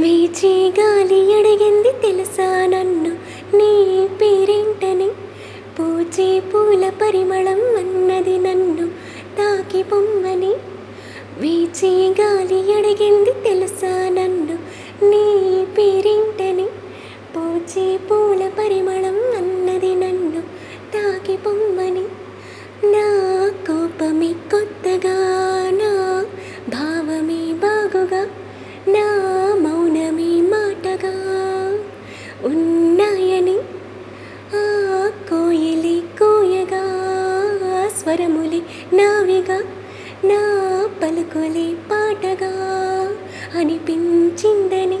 వీచే గాలి అడిగింది తెలుసా నన్ను నీ పేరేంటని పూచే పూల పరిమళం అన్నది నన్ను తాకి పొమ్మ అని వీచే గాలి అడిగింది తెలుసా నన్ను? నీ పేరేంటని? పూచే పూల పరిమళం అన్నది నన్ను తాకి పొమ్మని. నా కోపమే కొత్తగా నా భావమే బాగుగా నా మౌనమే మాటగా ఉన్నాయని. ఆ కోయిలి కోయగా స్వరములి నావిగా పలుకులే పాటగా అనిపించిందని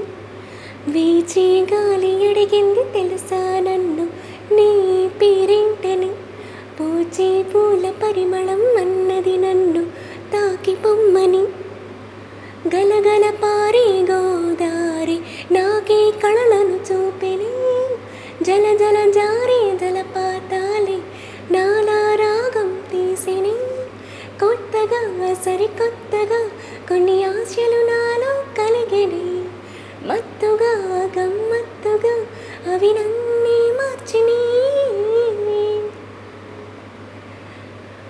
వీచే గాలి అడిగింది తెలుసా నన్ను? నీ పేరేంటని? పూచే పూల పరిమళం అన్నది నన్ను తాకి పొమ్మని. గలగల పారే గోదారి నాకే కళలను చూపెని. జల జల మత్తుగా గమ్మత్తుగా అవి నన్నే మార్చిని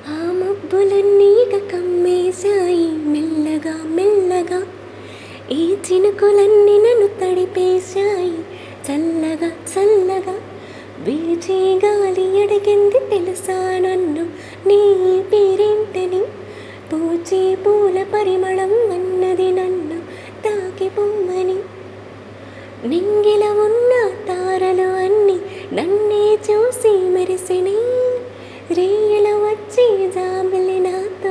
ఆ మబ్బులన్నీ కమ్మేశాయి మెల్లగా మెల్లగా. ఈ చినుకులన్నీ నన్ను తడిపేశాయి చల్లగా చల్లగా. బీచే గాలి అడిగింది తెలుసా నన్ను? నీ పేరేంటని? పూచే పూల పరిమళం అన్నది నన్ను తాకి పొమ్మని. నింగిల ఉన్న తారలు అన్ని నన్నే చూసి మెరిసిని. రేయల వచ్చి జాబిలి నాతో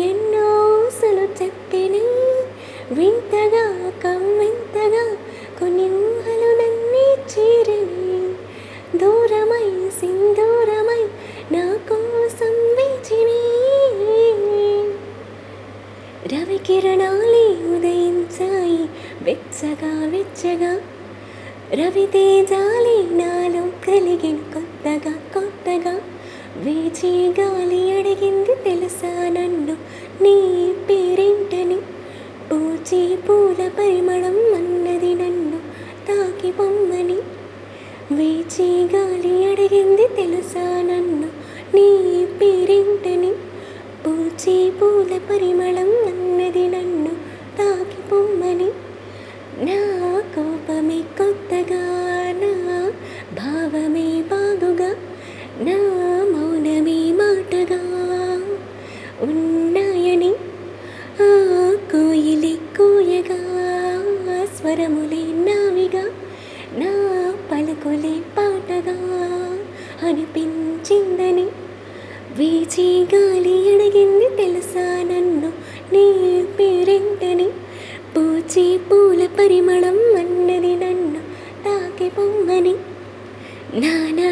ఎన్నో ఊసలు చెప్పిని. వింతగా కమ్మింతగా కొన్ని ఊహలు నన్నే చేరిని వెచ్చగా వెచ్చగా రవితేజాలి నాలో కలిగిన కొత్తగా కొత్తగా. వేచి గాలి అడిగింది తెలుసా నన్ను? నీ పేరేంటని? పూచి పూల పరిమళం అన్నది నన్ను తాకి పొమ్మని. వేచి గాలి అడిగింది తెలుసా నన్ను? నీ పేరేంటని? పూచి పూల పరిమళం నా మౌనమే మాటగా ఉన్నాయని ఆ కోయిలి కోయగా స్వరములే నావిగా నా పలుకులే పాటగా అనిపించిందని వీచి గాలి అడిగింది తెలుసా నన్ను నీ పేరెంటని? పూచి పూల పరిమళం అన్నది నన్ను తాకి పొమ్మని నానా